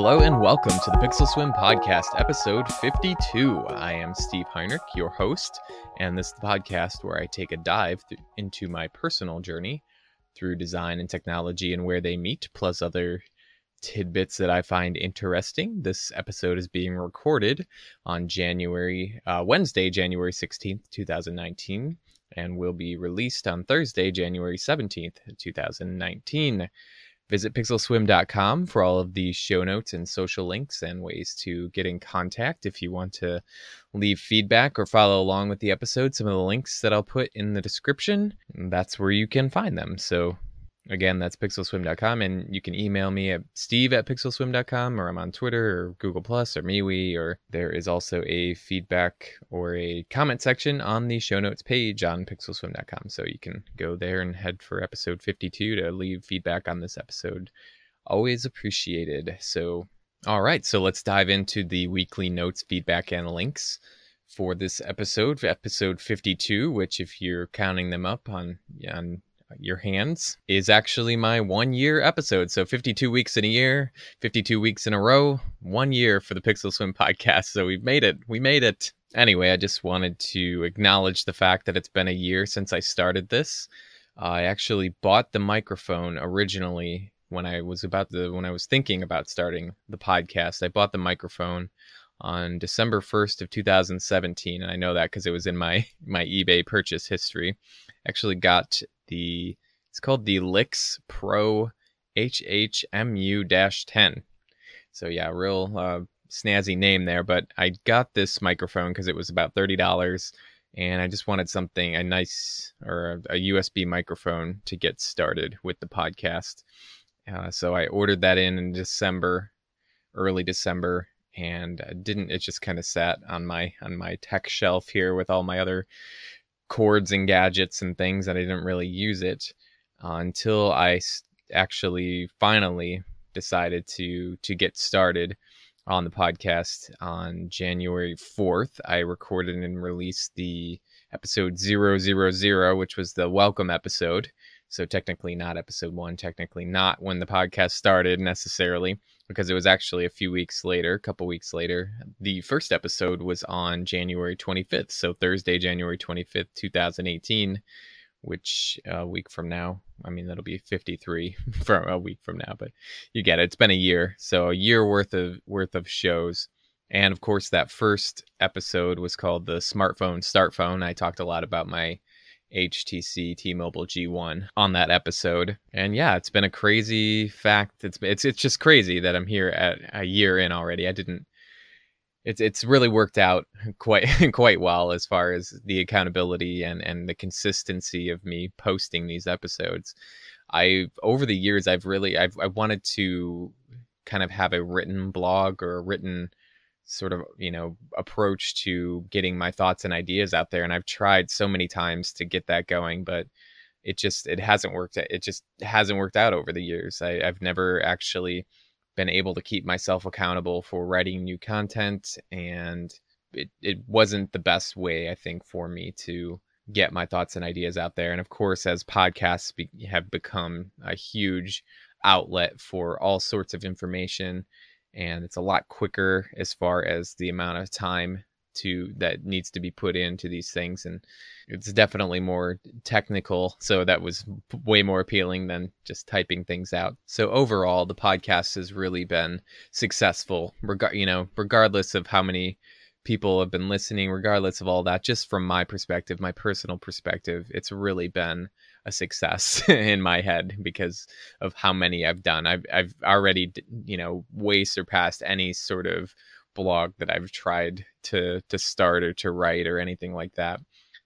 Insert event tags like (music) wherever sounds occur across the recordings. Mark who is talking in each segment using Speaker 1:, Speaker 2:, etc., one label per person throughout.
Speaker 1: Hello and welcome to the Pixel Swim Podcast, episode 52. I am Steve Heinrich, your host, and this is the podcast where I take a dive th- into my personal journey through design and technology and where they meet, plus other tidbits that I find interesting. This episode is being recorded on January, uh, Wednesday, January 16th, 2019, and will be released on Thursday, January 17th, 2019. Visit pixelswim.com for all of the show notes and social links and ways to get in contact if you want to leave feedback or follow along with the episode. Some of the links that I'll put in the description, that's where you can find them. So Again, that's pixelswim.com, and you can email me at steve at pixelswim.com, or I'm on Twitter or Google Plus or MeWe, or there is also a feedback or a comment section on the show notes page on pixelswim.com. So you can go there and head for episode 52 to leave feedback on this episode. Always appreciated. So, all right, so let's dive into the weekly notes, feedback, and links for this episode, episode 52, which, if you're counting them up on on your hands is actually my one year episode. So 52 weeks in a year, 52 weeks in a row, one year for the Pixel Swim podcast. So we've made it. We made it. Anyway, I just wanted to acknowledge the fact that it's been a year since I started this. I actually bought the microphone originally when I was about the when I was thinking about starting the podcast. I bought the microphone on December 1st of 2017 and I know that because it was in my my eBay purchase history. Actually got the it's called the Lix Pro HHMU-10. So yeah, real uh, snazzy name there, but I got this microphone because it was about $30 and I just wanted something a nice or a, a USB microphone to get started with the podcast. Uh, so I ordered that in in December, early December, and didn't. It just kind of sat on my on my tech shelf here with all my other cords and gadgets and things that I didn't really use it uh, until I actually finally decided to to get started on the podcast on January 4th. I recorded and released the episode 000, which was the welcome episode. So technically not episode 1, technically not when the podcast started necessarily because it was actually a few weeks later, a couple weeks later. The first episode was on January 25th, so Thursday, January 25th, 2018, which a week from now, I mean, that'll be 53 (laughs) from a week from now, but you get it. It's been a year, so a year worth of worth of shows. And of course, that first episode was called the Smartphone Start Phone. I talked a lot about my HTC T-Mobile G1 on that episode. And yeah, it's been a crazy fact. It's it's it's just crazy that I'm here at a year in already. I didn't it's it's really worked out quite (laughs) quite well as far as the accountability and and the consistency of me posting these episodes. I over the years I've really I've I wanted to kind of have a written blog or a written sort of you know approach to getting my thoughts and ideas out there and i've tried so many times to get that going but it just it hasn't worked it just hasn't worked out over the years. I, i've never actually been able to keep myself accountable for writing new content and it, it wasn't the best way i think for me to get my thoughts and ideas out there and of course as podcasts be, have become a huge outlet for all sorts of information and it's a lot quicker as far as the amount of time to that needs to be put into these things and it's definitely more technical so that was way more appealing than just typing things out. So overall the podcast has really been successful regard you know regardless of how many people have been listening regardless of all that just from my perspective my personal perspective it's really been a success (laughs) in my head because of how many I've done. I've I've already you know way surpassed any sort of blog that I've tried to to start or to write or anything like that.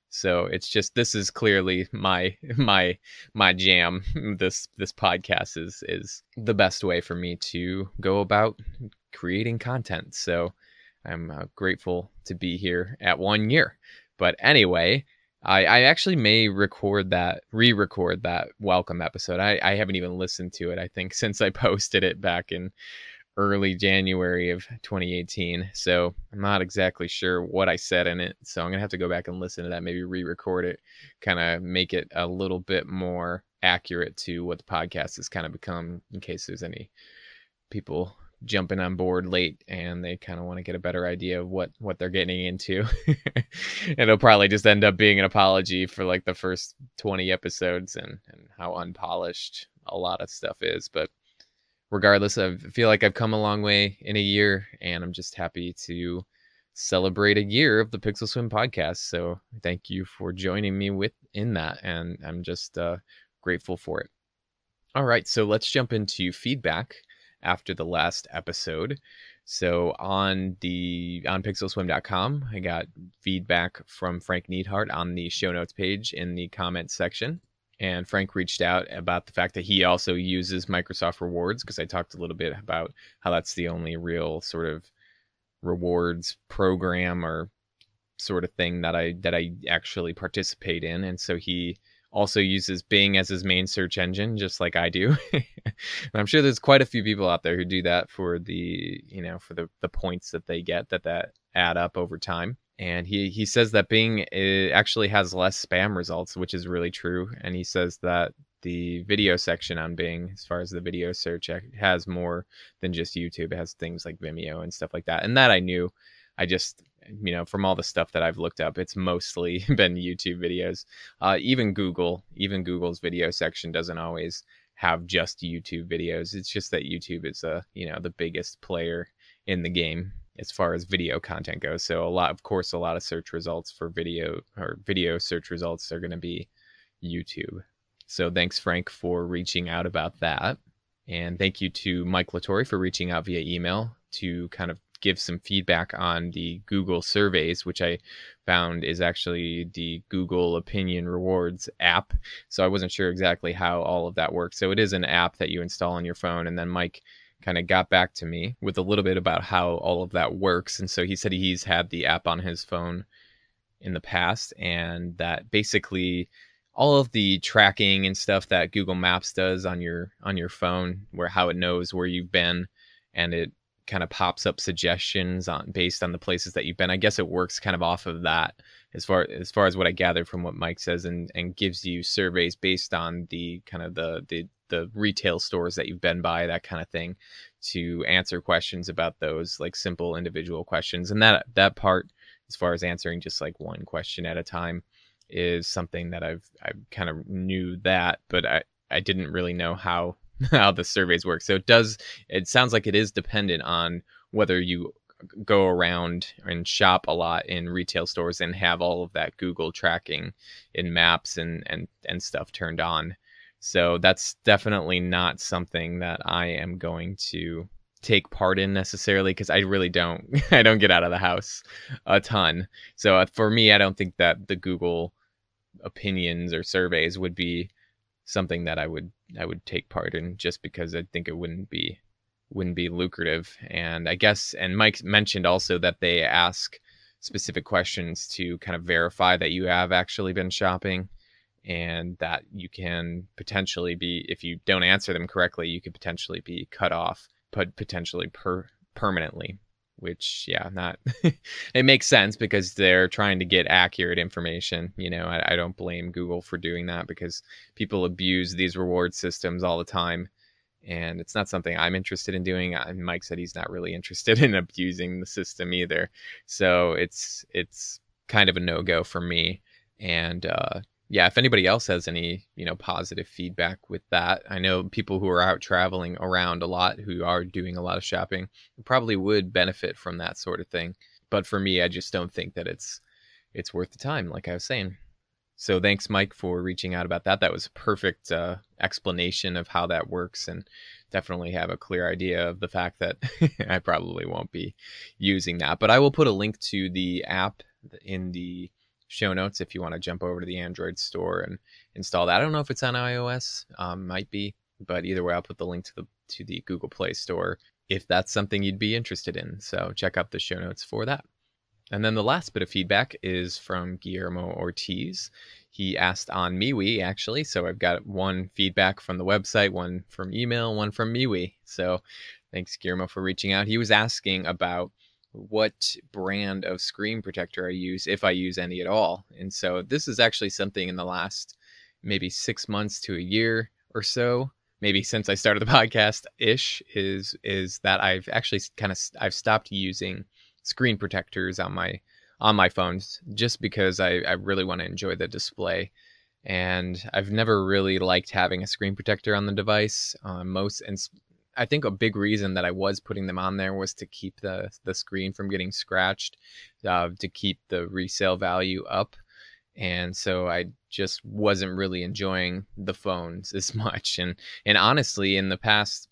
Speaker 1: So it's just this is clearly my (laughs) my my jam. (laughs) This this podcast is is the best way for me to go about creating content. So I'm uh, grateful to be here at one year. But anyway, I, I actually may record that, re record that welcome episode. I, I haven't even listened to it, I think, (laughs) since I posted it back in early January of 2018. So I'm not exactly sure what I said in it. So I'm to have to go back and listen to that, maybe re record it, kind of make it a little bit more accurate to what the podcast has kind of become in case there's any people jumping on board late and they kind of want to get a better idea of what what they're getting into. (laughs) It'll probably just end up being an apology for like the first 20 episodes and and how unpolished a lot of stuff is. But regardless i feel like i've come a long way in a year and i'm just happy to celebrate a year of the pixel swim podcast. So thank you for joining me with in that and i'm just uh, grateful for it. All right so let's jump into feedback after the last episode. So on the on pixelswim.com, I got feedback from Frank Neidhart on the show notes page in the comments section. And Frank reached out about the fact that he also uses Microsoft Rewards because I talked a little bit about how that's the only real sort of rewards program or sort of thing that I that I actually participate in. And so he also uses Bing as his main search engine, just like I do. (laughs) I'm sure there's quite a few people out there who do that for the, you know, for the, the points that they get that that add up over time. And he, he says that Bing eh, actually has less spam results, which is really true. And he says that the video section on Bing, as far as the video search, eh, has more than just YouTube. It has things like Vimeo and stuff like that. And that I knew. I just you know from all the stuff that i've looked up it's mostly (laughs) been youtube videos. Uh, even google even google's video section doesn't always have just youtube videos. It's just that youtube is a uh, you know the biggest player in the game as far as video content goes. So a lot of course a lot of search results for video or video search results are going to be youtube. So thanks frank for reaching out about that. And thank you to mike latore for reaching out via email to kind of give some feedback on the Google surveys, which I found is actually the Google Opinion Rewards app. So I wasn't sure exactly how all of that works. So it is an app that you install on your phone. And then Mike kind of got back to me with a little bit about how all of that works. And so he said he's had the app on his phone in the past and that basically all of the tracking and stuff that Google Maps does on your on your phone where how it knows where you've been and it kind of pops up suggestions on based on the places that you've been. I guess it works kind of off of that as far as far as what I gathered from what Mike says and and gives you surveys based on the kind of the the the retail stores that you've been by that kind of thing to answer questions about those like simple individual questions and that that part as far as answering just like one question at a time is something that I've I kind of knew that but I I didn't really know how (laughs) how the surveys work. So it does. It sounds like it is dependent on whether you go around and shop a lot in retail stores and have all of that Google tracking in maps and and and stuff turned on. So that's definitely not something that I am going to take part in necessarily because I really don't (laughs) I don't get out of the house a ton. So uh, for me, I don't think that the Google opinions or surveys would be something that I would I would take part in just because I think it wouldn't be wouldn't be lucrative. And I guess and Mike mentioned also that they ask specific questions to kind of verify that you have actually been shopping and that you can potentially be if you don't answer them correctly, you could potentially be cut off, but potentially per permanently which yeah not (laughs) it makes sense because they're trying to get accurate information you know I, I, don't blame google for doing that because people abuse these reward systems all the time and it's not something i'm interested in doing and mike said he's not really (laughs) interested in abusing the system either so it's it's kind of a no-go for me and uh, yeah, if anybody else has any, you know, positive feedback with that, I know people who are out traveling around a lot who are doing a lot of shopping probably would benefit from that sort of thing. But for me, I just don't think that it's it's worth the time, like I was saying. So thanks, Mike, for reaching out about that. That was a perfect uh, explanation of how that works, and definitely have a clear idea of the fact that (laughs) I probably won't be using that. But I will put a link to the app in the show notes if you want to jump over to the Android store and install that. I don't know if it's on iOS, um, might be, but either way, I'll put the link to the to the Google Play Store if that's something you'd be interested in. So check out the show notes for that. And then the last bit of feedback is from Guillermo Ortiz. He asked on MeWe actually, so I've got one feedback from the website, one from email, one from MeWe. So thanks Guillermo for reaching out. He was asking about what brand of screen protector I use, if I use any at all. And so this is actually something in the last maybe six months to a year or so maybe since I started the (laughs) podcast ish is is that I've actually kind of I've stopped using screen protectors on my on my phones just because I, I really want to enjoy the display and I've never really liked having a screen protector on the device. Uh, most and I think a big reason that I was putting them on there was to keep the the screen from getting scratched, uh, to keep the resale value up, and so I just wasn't really enjoying the phones (laughs) as much. And and honestly, in the past,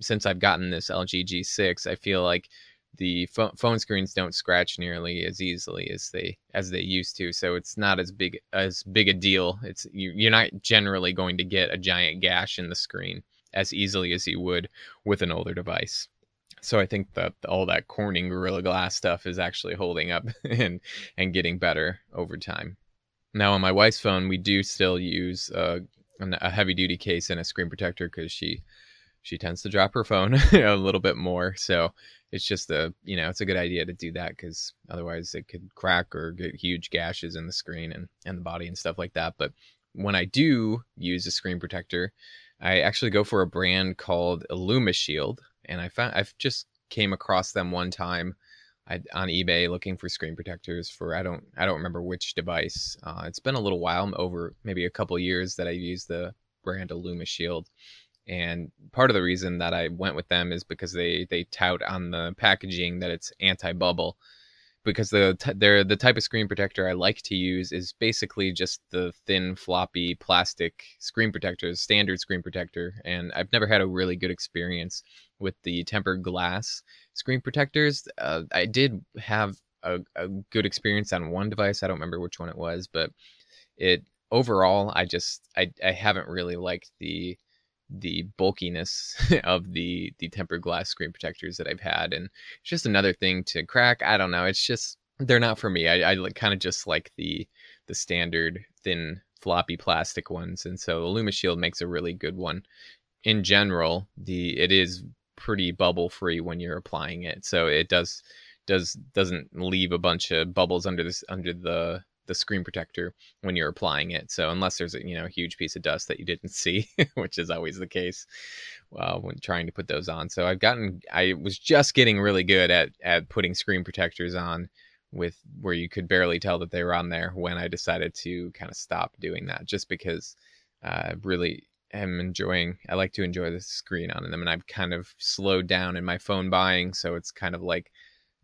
Speaker 1: since I've gotten this LG G6, I feel like the phone screens don't scratch nearly as easily as they as they used to. So it's not as big as big a deal. It's you, you're not generally going to get a giant gash in the screen as easily as you would with an older device. So I think that all that Corning Gorilla Glass stuff is actually holding up (laughs) and and getting better over time. Now on my wife's phone, we do still use uh, a heavy duty case and a screen protector because she she tends to drop her phone (laughs) a little bit more. So it's just a you know it's a good idea to do that because otherwise it could crack or get huge gashes in the screen and and the body and stuff like that. But when I do use a screen protector, I actually go for a brand called IllumiShield, and I found I've just came across them one time I, on eBay looking for screen protectors for I don't I don't remember which device. Uh, it's been a little while, over maybe a couple years that I've used the brand IllumiShield, and part of the reason that I went with them is because they they tout on the packaging that it's anti-bubble, because the t- they're the type of screen protector I like to use is basically just the thin floppy plastic screen protector, standard screen protector, and I've never had a really good experience with the tempered glass screen protectors. Uh, I did have a, a good experience on one device. I don't remember which one it was, but it overall, I just I I haven't really liked the the bulkiness (laughs) of the the tempered glass screen protectors that I've had, and it's just another thing to crack. I don't know. It's just they're not for me. I, I kind of just like the the standard thin floppy plastic ones, and so IllumiShield makes a really good one. In general, the it is pretty bubble free when you're applying it, so it does does doesn't leave a bunch of bubbles under this under the the screen protector when you're applying it. So unless there's a you know huge piece of dust that you didn't (laughs) see, which is always the case uh, when trying to put those on. So I've gotten I was just getting really good at at putting screen protectors on with where you could barely tell that they were on there when I decided to kind of stop doing that just because I uh, really am enjoying I like to enjoy the screen on them and I've kind of slowed down in my phone buying so it's kind of like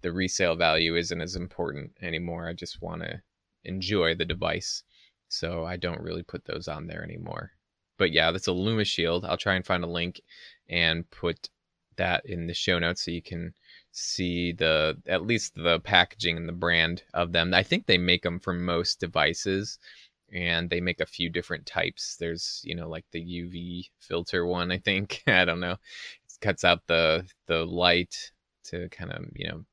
Speaker 1: the resale value isn't as important anymore. I just want to enjoy the device. So I don't really put those on there anymore. But yeah, that's IllumiShield. I'll try and find a link and put that in the show notes so you can see the at least the packaging and the brand of them. I think they make them for most devices and they make a few different types. There's, you know, like the UV filter one, I think. (laughs) I don't know. It cuts out the the light to kind of you know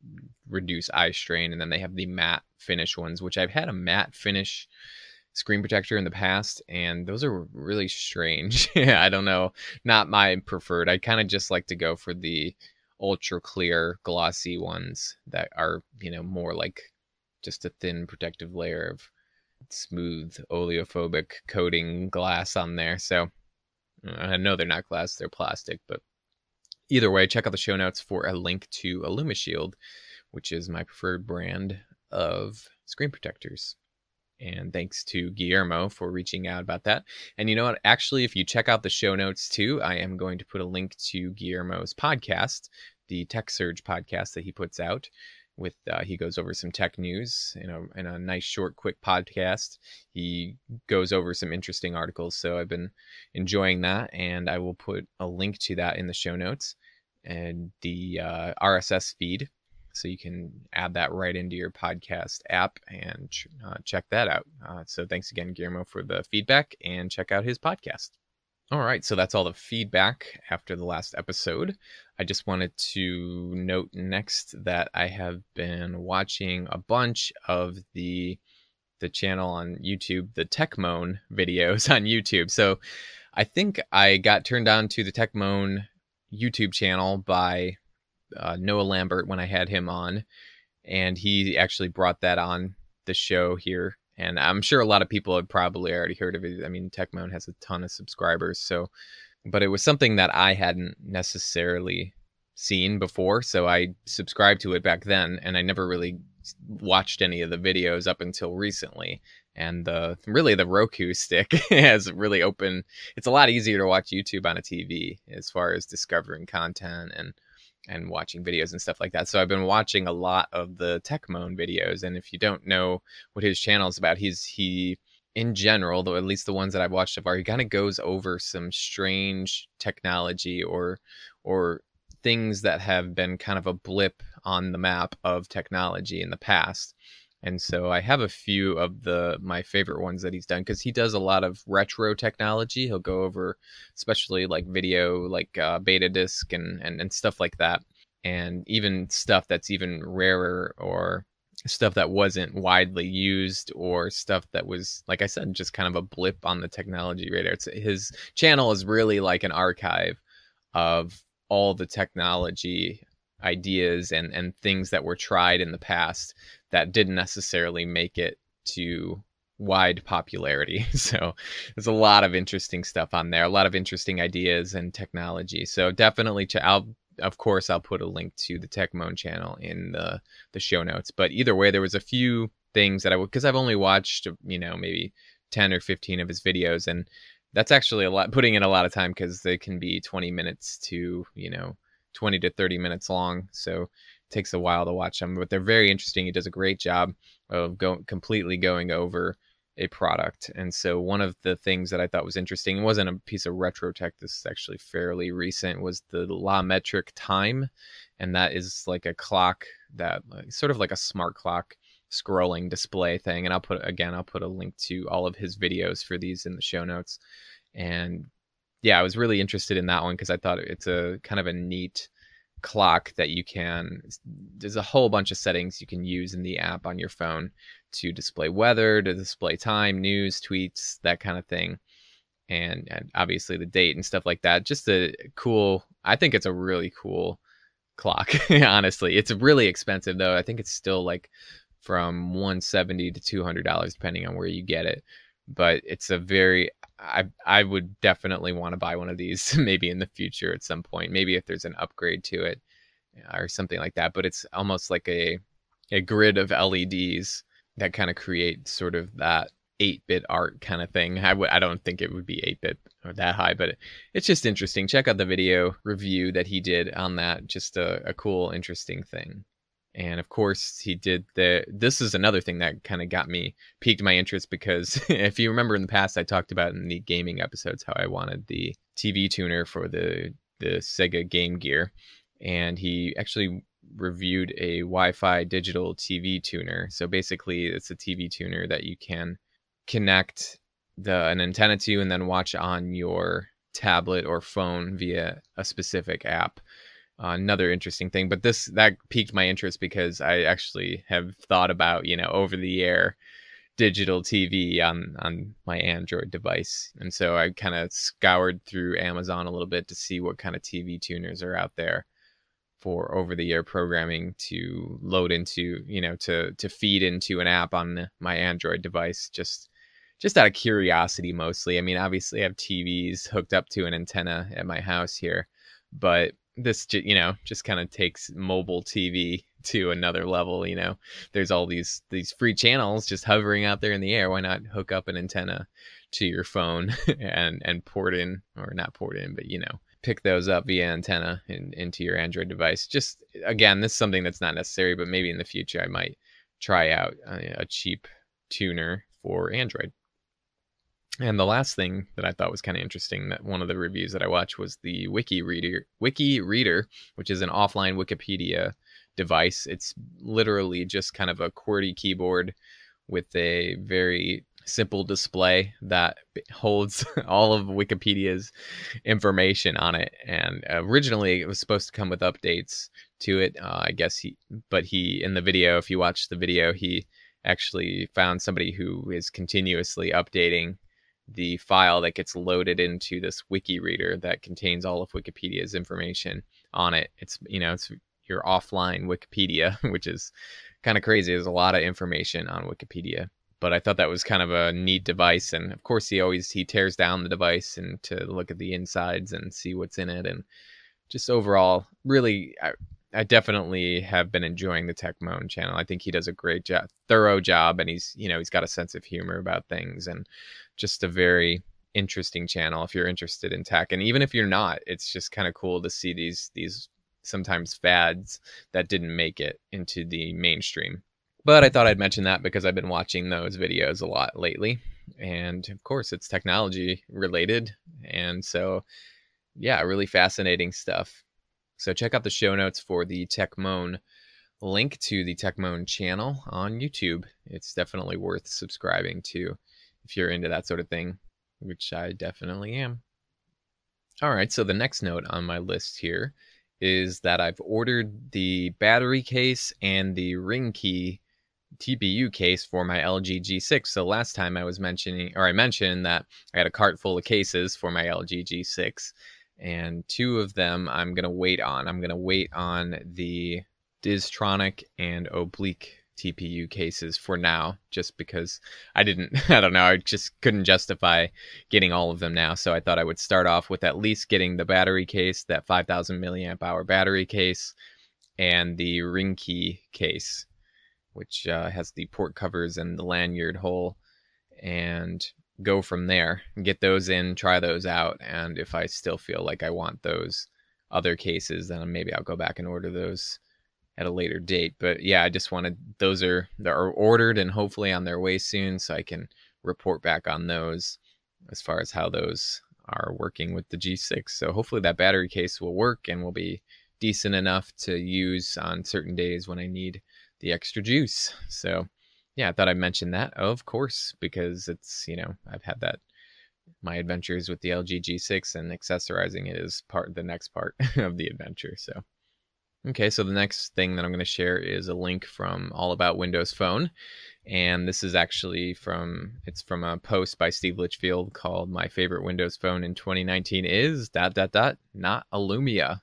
Speaker 1: reduce eye strain and then they have the matte finish ones which i've had a matte finish screen protector in the past and those are really strange. (laughs) I don't know. Not my preferred. I kind of just like to go for the ultra clear glossy ones that are you know more like just a thin protective layer of smooth oleophobic coating glass on there. So uh, i know they're not glass they're plastic but either way, check out the show notes for a link to IllumiShield, which is my preferred brand of screen protectors. And thanks to Guillermo for reaching out about that. And you know what? Actually, if you check out the show notes too, I am going to put a link to Guillermo's podcast, the Tech Surge podcast that he puts out. With uh, he goes over some tech news in a in a nice short quick podcast. He goes over some interesting articles, so I've been enjoying that, and I will put a link to that in the show notes and the uh, RSS feed. So you can add that right into your podcast app and uh, check that out. Uh, so thanks again, Guillermo, for the feedback and check out his podcast. All right, so that's all the feedback after the last episode. I just wanted to note next that I have been watching a bunch of the the channel on YouTube, the Techmoan videos (laughs) on YouTube. So I think I got turned on to the Techmoan YouTube channel by uh, Noah Lambert when I had him on, and he actually brought that on the show here. And I'm sure a lot of people have probably already heard of it. I mean, Techmoan has a ton of subscribers, so but it was something that I hadn't necessarily seen before. So I subscribed to it back then, and I never really watched any of the videos up until recently. And the really the Roku stick (laughs) has really open. It's a lot easier to watch YouTube on a TV as far as discovering content and and watching videos and stuff like that. So I've been watching a lot of the Techmoan videos. And if you don't know what his channel is about, he's he in general, though at least the ones that I've watched so far, he kind of goes over some strange technology or or things that have been kind of a blip on the map of technology in the past. And so I have a few of the my favorite ones that he's done because he does a lot of retro technology. He'll go over, especially like video, like uh, beta disc and, and and stuff like that, and even stuff that's even rarer or stuff that wasn't widely used or stuff that was like i said just kind of a blip on the technology radar it's, his channel is really like an archive of all the technology ideas and and things that were tried in the past that didn't necessarily make it to wide popularity (laughs) so there's a lot of interesting stuff on there a lot of interesting ideas and technology so definitely ch- i'll of course, I'll put a link to the Techmoan channel in the the show notes. But either way, there was a few things that I would because I've only watched you know maybe ten or fifteen of his videos, and that's actually a lot putting in a lot of time because they can be twenty minutes to you know twenty to thirty minutes long. So takes a while to watch them, but they're very interesting. He does a great job of go completely going over a product. And so one of the things that I thought was interesting, it wasn't a piece of retro tech, this is actually fairly recent, was the LaMetric Time. And that is like a clock that sort of like a smart clock scrolling display thing. And I'll put again, I'll put a link to all of his videos for these in the show notes. And yeah, I was really interested in that one because I thought it's a kind of a neat clock that you can there's a whole bunch of settings you can use in the app on your phone to display weather, to display time, news, tweets, that kind of thing. And, and obviously the date and stuff like that. Just a cool, I think it's a really cool clock, (laughs) honestly. It's really expensive though. I think it's still like from 170 to $200 depending on where you get it. But it's a very I I would definitely want to buy one of these (laughs) maybe in the future at some point. Maybe if there's an upgrade to it uh, or something like that, but it's almost like a a grid of LEDs that kind of create sort of that 8-bit art kind of thing. I don't think it would be 8-bit or that high, but it, it's just interesting. Check out the video review that he did on that. Just a, a cool, interesting thing. And of course, he did the. This is another thing that kind of got me piqued my interest because (laughs) if you remember in the past, I talked about in the gaming episodes how I wanted the TV tuner for the the Sega Game Gear, and he actually reviewed a Wi-Fi digital TV tuner. So basically, it's a TV tuner that you can connect the an antenna to and then watch on your tablet or phone via a specific app. Another interesting thing, but this that piqued my interest because I actually have thought about you know over the air digital TV on on my Android device, and so I kind of scoured through Amazon a little bit to see what kind of TV tuners are out there for over the air programming to load into you know to to feed into an app on my android device just just out of curiosity mostly. I mean obviously i have tvs hooked up to an antenna at my house here but this you know just kind of takes mobile tv to another level you know there's all these these free channels just hovering out there in the air why not hook up an antenna to your phone (laughs) and and port in or not port in but you know pick those up via antenna in, into your Android device. Just again, this is something that's not necessary, but maybe in the future I might try out a, a cheap tuner for Android. And the last thing that I thought was kind of interesting that one of the reviews that I watched was the WikiReader, Wiki Reader, which is an offline Wikipedia device. It's literally just kind of a QWERTY keyboard with a very simple display that holds (laughs) all of Wikipedia's information on it. And originally, it was supposed to come with updates to it. Uh, I guess he, but he in the video, if you watch the video, he actually found somebody who is continuously updating the file that gets loaded into this wiki reader that contains all of Wikipedia's information on it. It's you know it's your offline Wikipedia, (laughs) which is kind of crazy. There's a lot of information on Wikipedia but I thought that was kind of a neat device. And of course, he always he tears down the device and to look at the insides and see what's in it. And just overall, really, I, I definitely have been enjoying the Techmoan channel. I think he does a great job, thorough job, and he's you know he's got a sense of humor about things and just a very interesting channel if you're interested in tech. And even if you're not, it's just kind of cool to see these these sometimes fads that didn't make it into the mainstream. But I thought I'd mention that because I've been watching those videos a lot lately. And of course, it's technology related. And so, yeah, really fascinating stuff. So, check out the show notes for the Techmoan link to the Techmoan channel on YouTube. It's definitely worth subscribing to if you're into that sort of thing, which I definitely am. All right, so the next note on my list here is that I've ordered the battery case and the Ringke TPU case for my LG G6. So last time I was mentioning, or I mentioned that I had a cart full of cases for my LG G6, and two of them I'm gonna wait on. I'm gonna wait on the Diztronic and Obliq TPU cases for now, just because I didn't, (laughs) I don't know, I just couldn't justify getting all of them now. So I thought I would start off with at least getting the battery case, that 5000 milliamp hour battery case, and the Ringke case which uh, has the port covers and the lanyard hole, and go from there. Get those in, try those out, and if I still feel like I want those other cases, then maybe I'll go back and order those at a later date. But yeah, I just wanted those are are ordered and hopefully on their way soon, so I can report back on those as far as how those are working with the G6. So hopefully that battery case will work and will be decent enough to use on certain days when I need the extra juice. So, yeah, I thought I'd mention that, of course, because it's, you know, I've had that my adventures with the LG G6 and accessorizing it is part of the next part (laughs) of the adventure. So, okay, so the next thing that I'm going to share is a link from All About Windows Phone, and this is actually from it's from a post by Steve Litchfield called "My favorite Windows phone in 2019 is dot dot dot not a Lumia."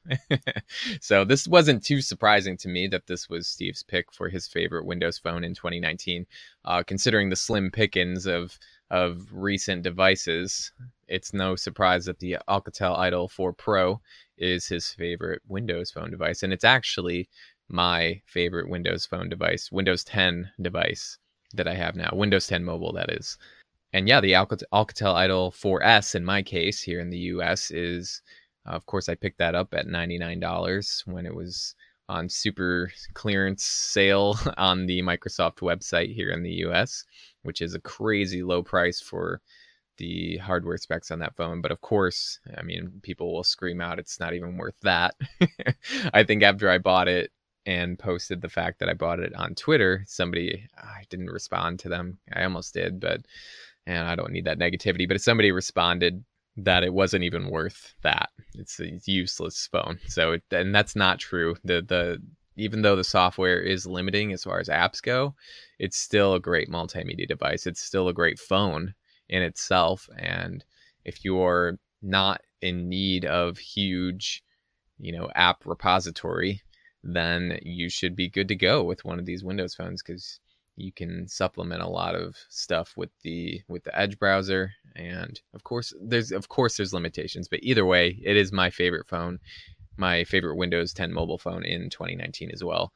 Speaker 1: (laughs) so this wasn't too surprising to me that this was Steve's pick for his favorite Windows phone in 2019, uh, considering the slim pickings of of recent devices. It's no surprise that the Alcatel Idol 4 Pro is his favorite Windows phone device, and it's actually my favorite Windows phone device, Windows 10 device that I have now, Windows 10 Mobile, that is. And yeah, the Alcatel, Idol 4S in my case here in the US is, uh, of course, I picked that up at $99 when it was on super clearance sale (laughs) on the Microsoft website here in the US, which is a crazy low price for the hardware specs on that phone. But of course, I mean, people will scream out it's not even worth that. (laughs) I think after I bought it, and posted the fact that I bought it on Twitter. Somebody, I didn't respond to them. I almost did, but and I don't need that negativity. But somebody responded that it wasn't even worth that, it's a useless phone. So, it, and that's not true. The the even though the software is limiting as far as apps go, it's still a great multimedia device. It's still a great phone in itself. And if you're not in need of huge, you know, app repository, then you should be good to go with one of these Windows phones because you can supplement a lot of stuff with the with the Edge browser, and of course there's of course there's limitations, but either way, it is my favorite phone, my favorite Windows 10 mobile phone in 2019 as well.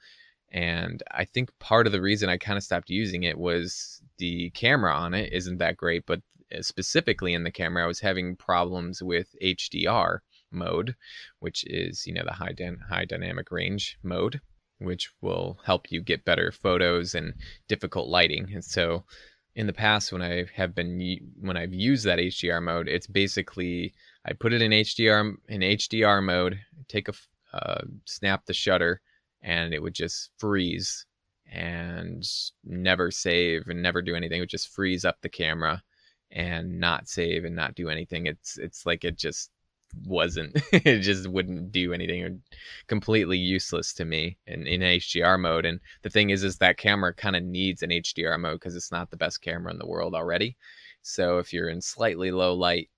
Speaker 1: And I think part of the reason I kind of stopped using it was the camera on it isn't that great, but uh, specifically in the camera, I was having problems with HDR mode, which is, you know, the high, dy- high dynamic range mode, which will help you get better photos and difficult lighting. And so in the past, when I have been, when I've used that HDR mode, it's basically, I put it in HDR, in HDR mode, take a, uh, snap the shutter and it would just freeze and never save and never do anything. It would just freeze up the camera and not save and not do anything. It's it's like it just wasn't (laughs) it just wouldn't do anything or completely useless to me in, in HDR mode. And the thing is is that camera kind of needs an HDR mode because it's not the best camera in the world already. So if you're in slightly low light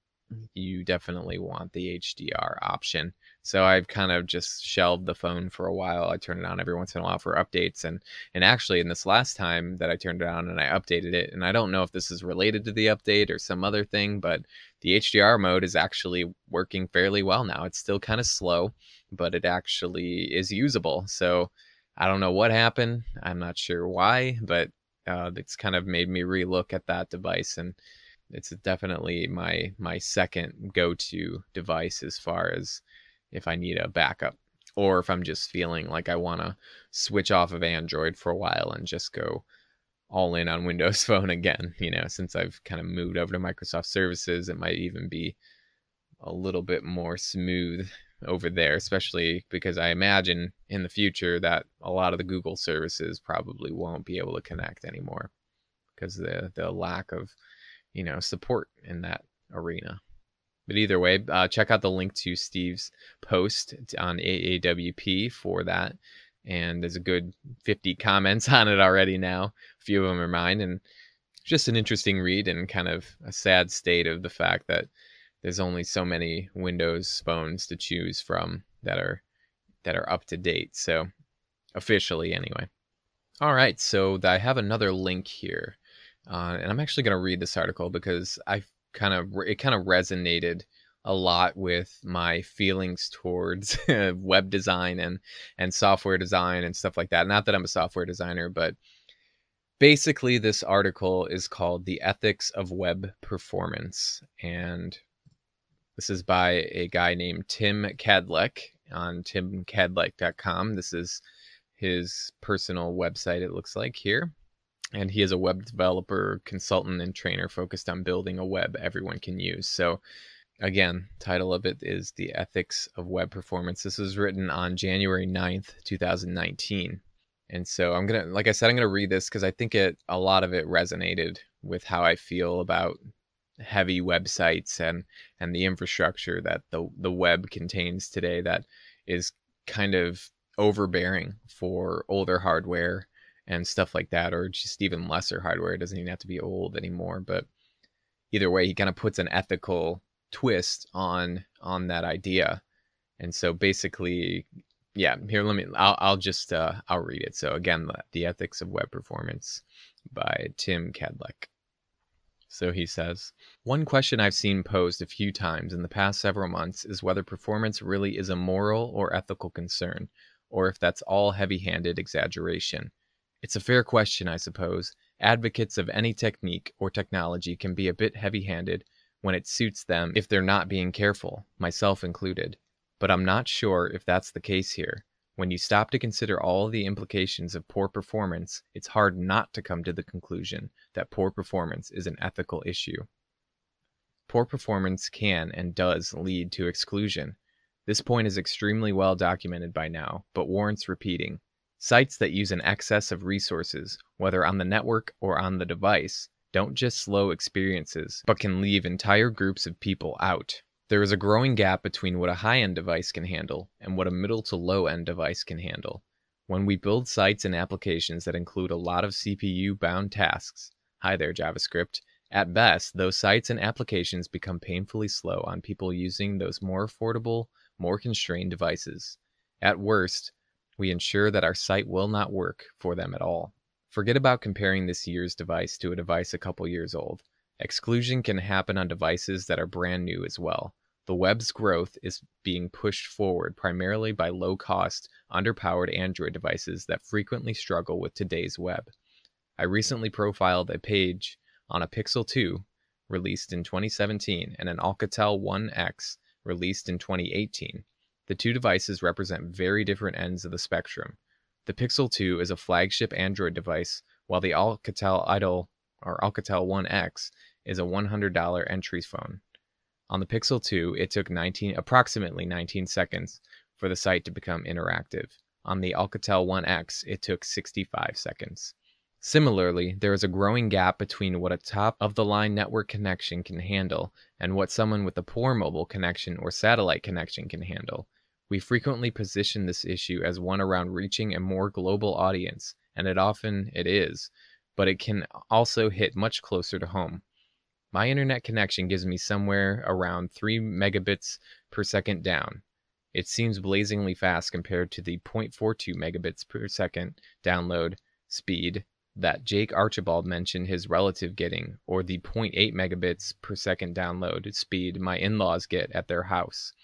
Speaker 1: you definitely want the HDR option So I've kind of just shelved the phone for a while. I turn it on every once in a while for updates, and and actually, in this last time that I turned it on and I updated it, and I don't know if this is related to the update or some other thing, but the HDR mode is actually working fairly well now. It's still kind of slow, but it actually is usable. So I don't know what happened. I'm not sure why, but uh, it's kind of made me relook at that device and it's definitely my my second go-to device as far as if I need a backup or if I'm just feeling like I want to switch off of Android for a while and just go all in on (laughs) Windows Phone again. You know, since I've kind of moved over to Microsoft services, it might even be a little bit more smooth over there, especially because I imagine in the future that a lot of the Google services probably won't be able to connect anymore because the the lack of you know support in that arena. But either way, uh, check out the link to Steve's post on AAWP for that. And there's a good 50 comments (laughs) on it already now. A few of them are mine. And just an interesting read and kind of a sad state of the fact that there's only so many Windows phones to choose from that are that are up to date. So officially, anyway. All right, so I have another link here, uh, and I'm actually going to read this article because I kind of it kind of resonated a lot with my feelings towards (laughs) web design and and software design and stuff like that. Not that I'm a software designer, but basically this article is called The Ethics of Web Performance and this is by a guy named Tim Kadlec on timkadlec.com. This is his personal website it looks like here and he is a web developer, consultant, and trainer focused on building a web everyone can use. So, again, title of it is The Ethics of Web Performance. This was written on January 9th, 2019. And so I'm going to like I said I'm going to read this cuz I think it a lot of it resonated with how I feel about heavy websites and and the infrastructure that the the web contains today that is kind of overbearing for older hardware and stuff like that, or just even lesser hardware. It doesn't even have to be old anymore. But either way, he kind of puts an ethical twist on on that idea. And so basically, yeah, here let me I'll I'll just uh, I'll read it. So again, the, the Ethics of Web Performance by Tim Kadlec. So he says, One question I've seen posed a few times in the past several months is whether performance really is a moral or ethical concern, or if that's all heavy handed exaggeration. It's a fair question, I suppose. Advocates of any technique or technology can be a bit heavy handed when it suits them if they're not being careful, myself included. But I'm not sure if that's the case here. When you stop to consider all the implications of poor performance, it's hard not to come to the conclusion that poor performance is an ethical issue. Poor performance can and does lead to exclusion. This point is extremely well documented by now, but warrants repeating. Sites that use an excess of resources, whether on the network or on the device, don't just slow experiences, but can leave entire groups of people out. There is a growing gap between what a high end device can handle and what a middle to low end device can handle. When we build sites and applications that include a lot of CPU bound tasks, hi there JavaScript, at best, those sites and applications become painfully slow on people using those more affordable, more constrained devices. At worst, we ensure that our site will not work for them at all. Forget about comparing this year's device to a device a couple years old. Exclusion can happen on devices that are brand new as well. The web's growth is being pushed forward primarily by low cost, underpowered Android devices that frequently struggle with today's web. I recently profiled a page on a Pixel 2 released in 2017 and an Alcatel One X released in 2018. The two devices represent very different ends of the spectrum. The Pixel 2 is a flagship Android device, while the Alcatel Idol or Alcatel One X is a $100 entry phone. On the Pixel 2, it took 19 approximately 19 seconds for the site to become interactive. On the Alcatel One X, it took 65 seconds. Similarly, there is a growing gap between what a top of the line network connection can handle and what someone with a poor mobile connection or satellite connection can handle. We frequently position this issue as one around reaching a more global audience, and it often it is, but it can also hit much closer to home. My internet connection gives me somewhere around 3 megabits per second down. It seems blazingly fast compared to the 0.42 megabits per second download speed that Jake Archibald mentioned his relative getting, or the 0.8 megabits per second download speed my in laws get at their house.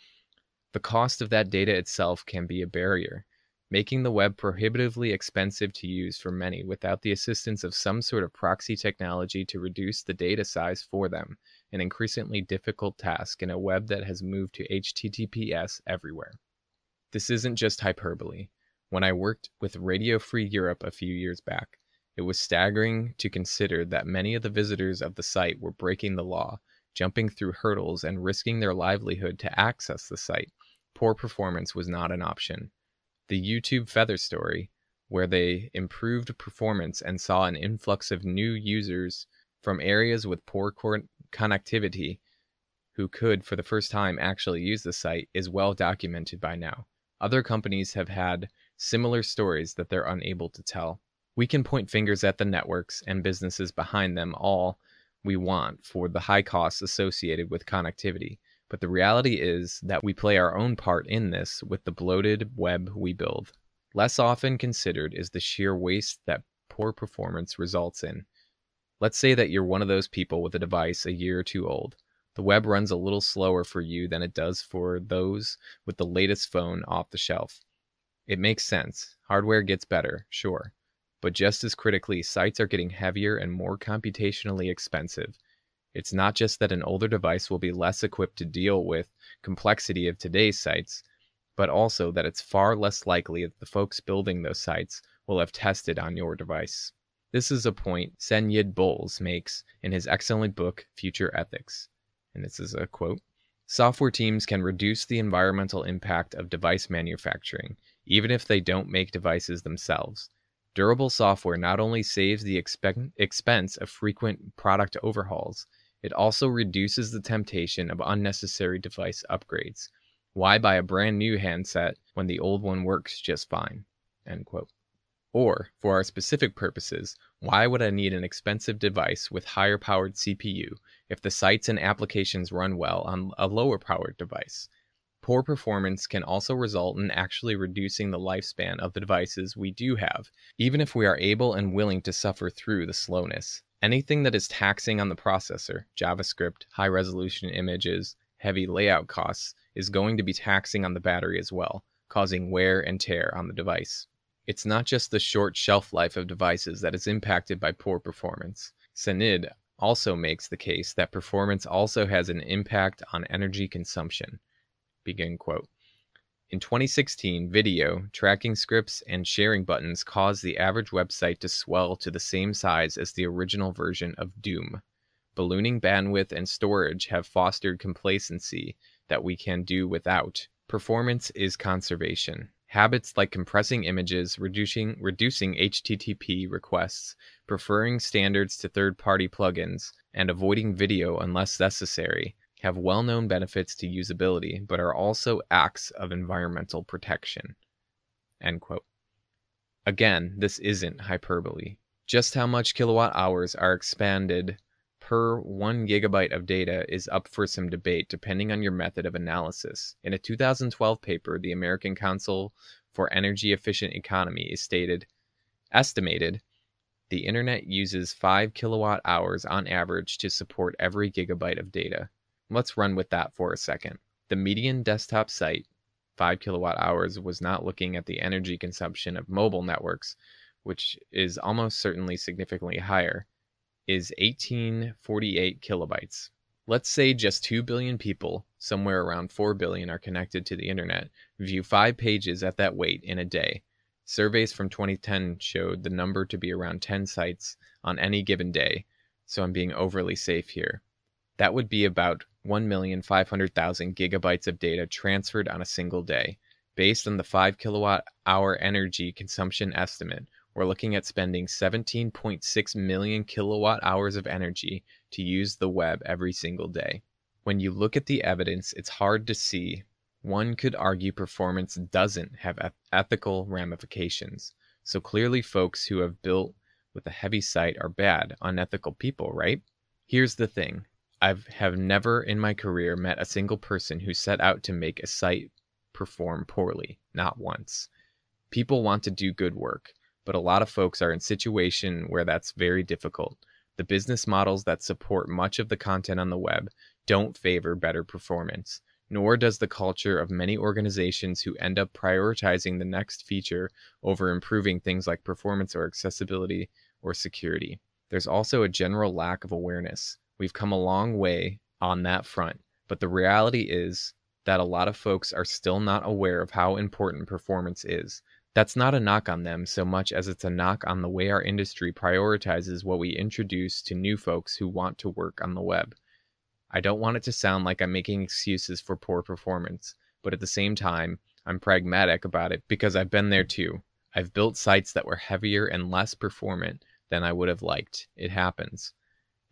Speaker 1: The cost of that data itself can be a barrier, making the web prohibitively expensive to use for many without the assistance of some sort of proxy technology to reduce the data size for them an increasingly difficult task in a web that has moved to HTTPS everywhere. This isn't just hyperbole. When I worked with Radio Free Europe a few years back, it was staggering to consider that many of the visitors of the site were breaking the law, jumping through hurdles, and risking their livelihood to access the site. Poor performance was not an option. The YouTube Feather story, where they improved performance and saw an influx of new users from areas with poor connectivity who could, for the first time, actually use the site is well documented by now. Other companies have had similar stories that they're unable to tell. We can point fingers at the networks and businesses behind them all we want for the high costs associated with connectivity, but the reality is that we play our own part in this with the bloated web we build. Less often considered is the sheer waste that poor performance results in. Let's say that you're one of those people with a device a year or two old. The web runs a little slower for you than it does for those with the latest phone off the shelf. It makes sense. Hardware gets better, sure. But just as critically, sites are getting heavier and more computationally expensive. It's not just that an older device will be less equipped to deal with complexity of today's sites, but also that it's far less likely that the folks building those sites will have tested on your device. This is a point Cennydd Bowles makes in his excellent book, Future Ethics. And this is a quote Software teams can reduce the environmental impact of device manufacturing, even if they don't make devices themselves. Durable software not only saves the expe- expense of frequent product overhauls, it also reduces the temptation of unnecessary device upgrades. Why buy a brand new handset when the old one works just fine? Or, for our specific purposes, why would I need an expensive device with higher powered CPU if the sites and applications run well on a lower powered device? Poor performance can also result in actually reducing the lifespan of the devices we do have, even if we are able and willing to suffer through the slowness. Anything that is taxing on the processor, JavaScript, high resolution images, heavy layout costs, is going to be taxing on the battery as well, causing wear and tear on the device. It's not just the short shelf life of devices that is impacted by poor performance. Cennydd also makes the case that performance also has an impact on energy consumption. Begin quote. In 2016, video, tracking scripts, and sharing buttons caused the average website to swell to the same size as the original version of Doom. Ballooning bandwidth and storage have fostered complacency that we can do without. Performance is conservation. Habits like compressing images, reducing, reducing HTTP requests, preferring standards to third party plugins, and avoiding video unless necessary have well known benefits to usability, but are also acts of environmental protection. Again, this isn't hyperbole. Just how much kilowatt hours are expanded per 1 gigabyte of data is up for some debate depending on your method of analysis. In a 2012 paper, the American Council for Energy Efficient Economy is stated estimated the internet uses 5 kilowatt hours on average to support every gigabyte of data. Let's run with that for a second. The median desktop site, 5 kilowatt hours, was not looking at the energy consumption of mobile networks, which is almost certainly significantly higher is 1848 kilobytes. Let's say just 2 billion people, somewhere around 4 billion, are connected to the internet, view five pages at that weight in a day. Surveys from 2010 showed the number to be around 10 sites on any given day, so I'm being overly safe here. That would be about 1,500,000 gigabytes of data transferred on a single day. Based on the 5 kilowatt hour energy consumption estimate, we're looking at spending 17.6 million kilowatt hours of energy to use the web every single day. When you look at the evidence, it's hard to see. One could argue performance doesn't have ethical ramifications. So clearly, folks who have built with a heavy site are bad, unethical people, right? Here's the thing I have never in my career met a single person who set out to make a site perform poorly, not once. People want to do good work, but a lot of folks are in situation where that's very difficult. The business models that support much of the content on the web don't favor better performance, nor does the culture of many organizations who end up prioritizing the next feature over improving things like performance or accessibility or security. There's also a general lack of awareness. We've come a long way on that front, but the reality is that a lot of folks are still not aware of how important performance is. That's not a knock on them so much as it's a knock on the way our industry prioritizes what we introduce to new folks who want to work on the web. I don't want it to sound like I'm making excuses for poor performance, but at the same time, I'm pragmatic about it because I've been there too. I've built sites that were heavier and less performant than I would have liked. It happens.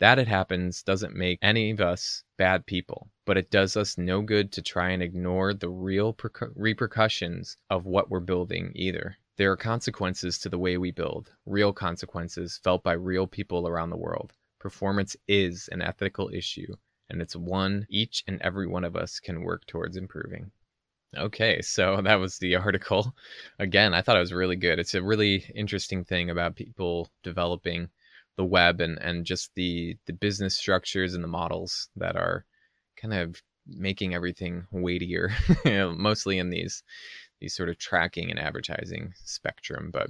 Speaker 1: That it happens doesn't make any of us bad people, but it does us no good to try and ignore the real per- repercussions of what we're building either. There are consequences to the way we build, real consequences felt by real people around the world. Performance is an ethical issue, and it's one each and every one of us can work towards improving. Okay, so (laughs) that was the article. Again, I thought it was really good. It's a really interesting thing about people developing the web and and just the the business structures and the models that are kind of making everything weightier (laughs) mostly in these these sort of tracking and advertising spectrum. But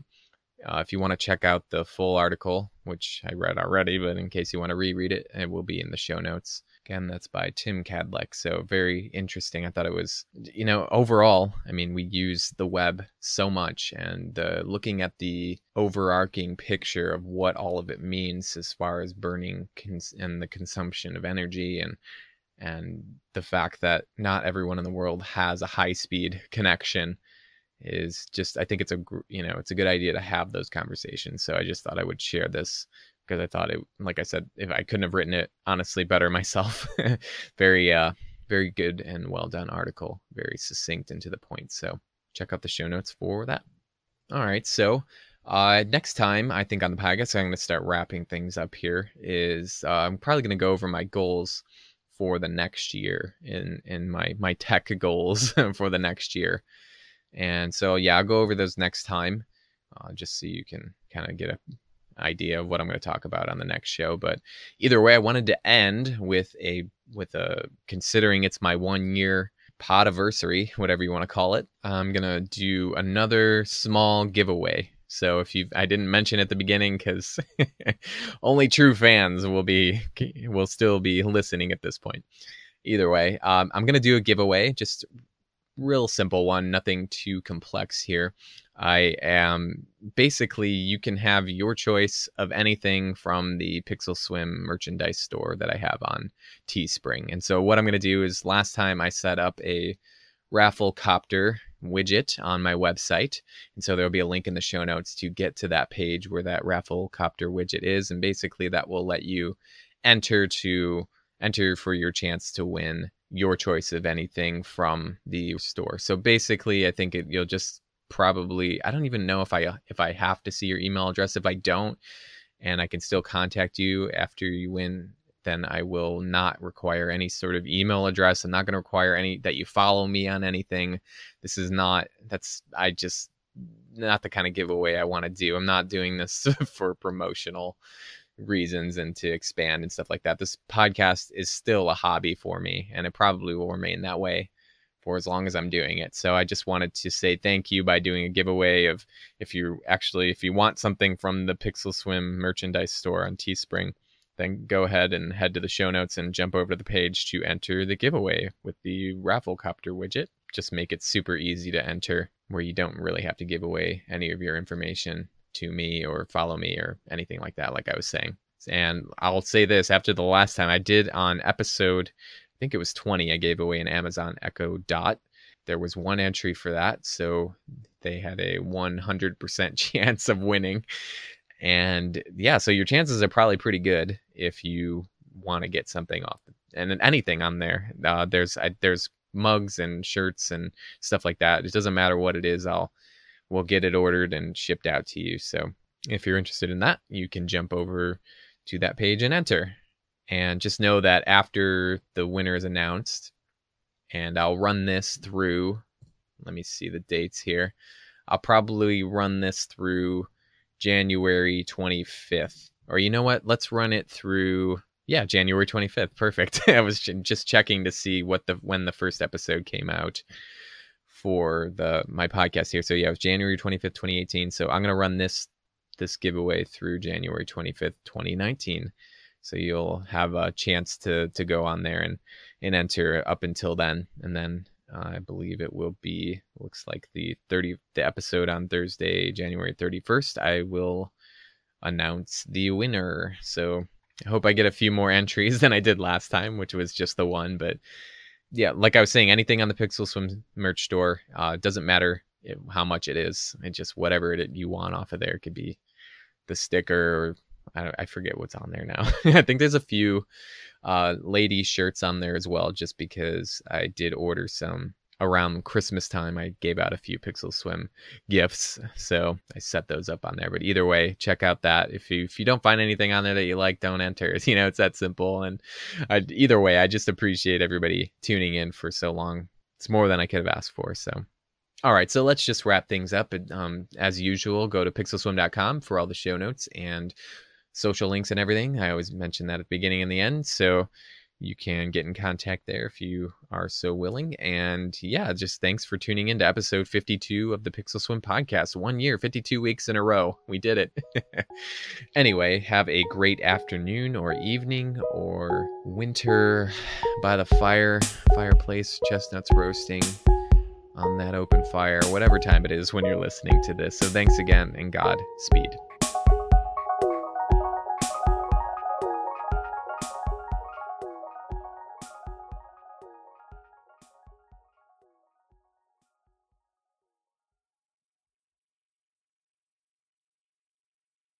Speaker 1: uh, if you want to check out the full article which i read already but in case you want to reread it it will be in the show notes Again, that's by Tim Kadlec. So very interesting. I thought it was, you know, overall, I mean, we use the web so much and uh, looking at the overarching picture of what all of it means as far as burning cons- and the consumption of energy and and the fact that not everyone in the world has a high speed connection is just I think it's a you know it's a good idea to have those conversations. So I just thought I would share this because I thought it, like I said, if I couldn't have written it honestly better myself. (laughs) very, uh, very good and well done article, very succinct and to the point. So check out the show notes for that. All right, so uh, next time I think on the podcast I'm going to start wrapping things up here. Is uh, I'm probably going to go over my goals for the next year in in my my tech goals (laughs) for the next year. And so yeah, I'll go over those next time, uh, just so you can kind of get a idea of what I'm going to talk about on the next show. But either way, I wanted to end with a with a considering it's my one year podiversary, whatever you want to call it. I'm gonna do another small giveaway. So if you, I didn't mention at the beginning because (laughs) only true fans will be will still be listening at this point. Either way, um, I'm gonna do a giveaway, just real simple one, nothing too complex here. I am basically you can have your choice of anything from the Pixel Swim merchandise store that I have on Teespring. And so what I'm going to do is last time I set up a Rafflecopter widget on my website. And so there'll be a link in the show notes to get to that page where that Rafflecopter widget is and basically that will let you enter to enter for your chance to win your choice of anything from the store. So basically, I think it, you'll just probably I don't even know if I if I have to see your email address. If I don't, and I can still contact you after you win, then I will not require any sort of email address. I'm not going to require any that you follow me on anything. This is not that's I just not the kind of giveaway I want to do. I'm not doing this (laughs) for promotional reasons and to expand and stuff like that. This podcast is still a hobby for me and it probably will remain that way for as long as I'm doing it. So I just wanted to say thank you by doing a giveaway of if you actually if you want something from the Pixel Swim merchandise store on Teespring, then go ahead and head to the show notes and jump over to the page to enter the giveaway with the Rafflecopter widget. Just make it super easy to enter where you don't really have to give away any of your information to me or follow me or anything like that like I was saying. And I'll say this after the last time I did on episode think it was 20 I gave away an Amazon Echo Dot. There was one entry for that, so they had a 100% (laughs) chance of winning. And yeah, so your chances are probably pretty good if you want to get something off and anything on there. Uh, there's I, there's mugs and shirts and stuff like that. It doesn't matter what it is. I'll we'll get it ordered and shipped out to you. So if you're interested in that, you can jump over to that page and enter. And just know that after the winner is announced, and I'll run this through let me see the dates here. I'll probably run this through January 25th. Or you know what? Let's run it through yeah, January 25th. Perfect. (laughs) I was just checking to see what the when the first episode came out for the my podcast here. So yeah, it was January 25th, 2018. So I'm going to run this this giveaway through January 25th, 2019. So you'll have a chance to to go on there and and enter up until then and then uh, I believe it will be looks like the 30 the episode on Thursday, January 31st. I will announce the winner. So I hope I get a few more entries (laughs) than I did last time, which was just the one. But yeah, like I was saying, anything on the Pixel Swim merch store uh, doesn't matter how much it is. It just whatever it, you want off of there it could be the sticker. Or, I, I forget what's on there now. (laughs) I think there's a few uh, lady shirts on there as well, just because I did order some around Christmas time, I gave out a few Pixel Swim gifts, so I set those up on there. But either way, check out that. If you if you don't find anything on there that you like, don't enter. (laughs) You know, it's that simple. And I, either way, I just appreciate everybody tuning in for so long. It's more than I could have asked for. So. All right, so let's just wrap things up. Um, as usual, go to pixelswim.com for all the show notes and social links and everything. I always mention that at the beginning and the end. So you can get in contact there if you are so willing. And yeah, just thanks for tuning in to episode 52 of the Pixel Swim podcast. One year, 52 weeks in a row. We did it. (laughs) anyway, have a great afternoon or evening or winter by the fire, fireplace, chestnuts roasting on that open fire, whatever time it is when you're listening to this. So thanks again and God speed.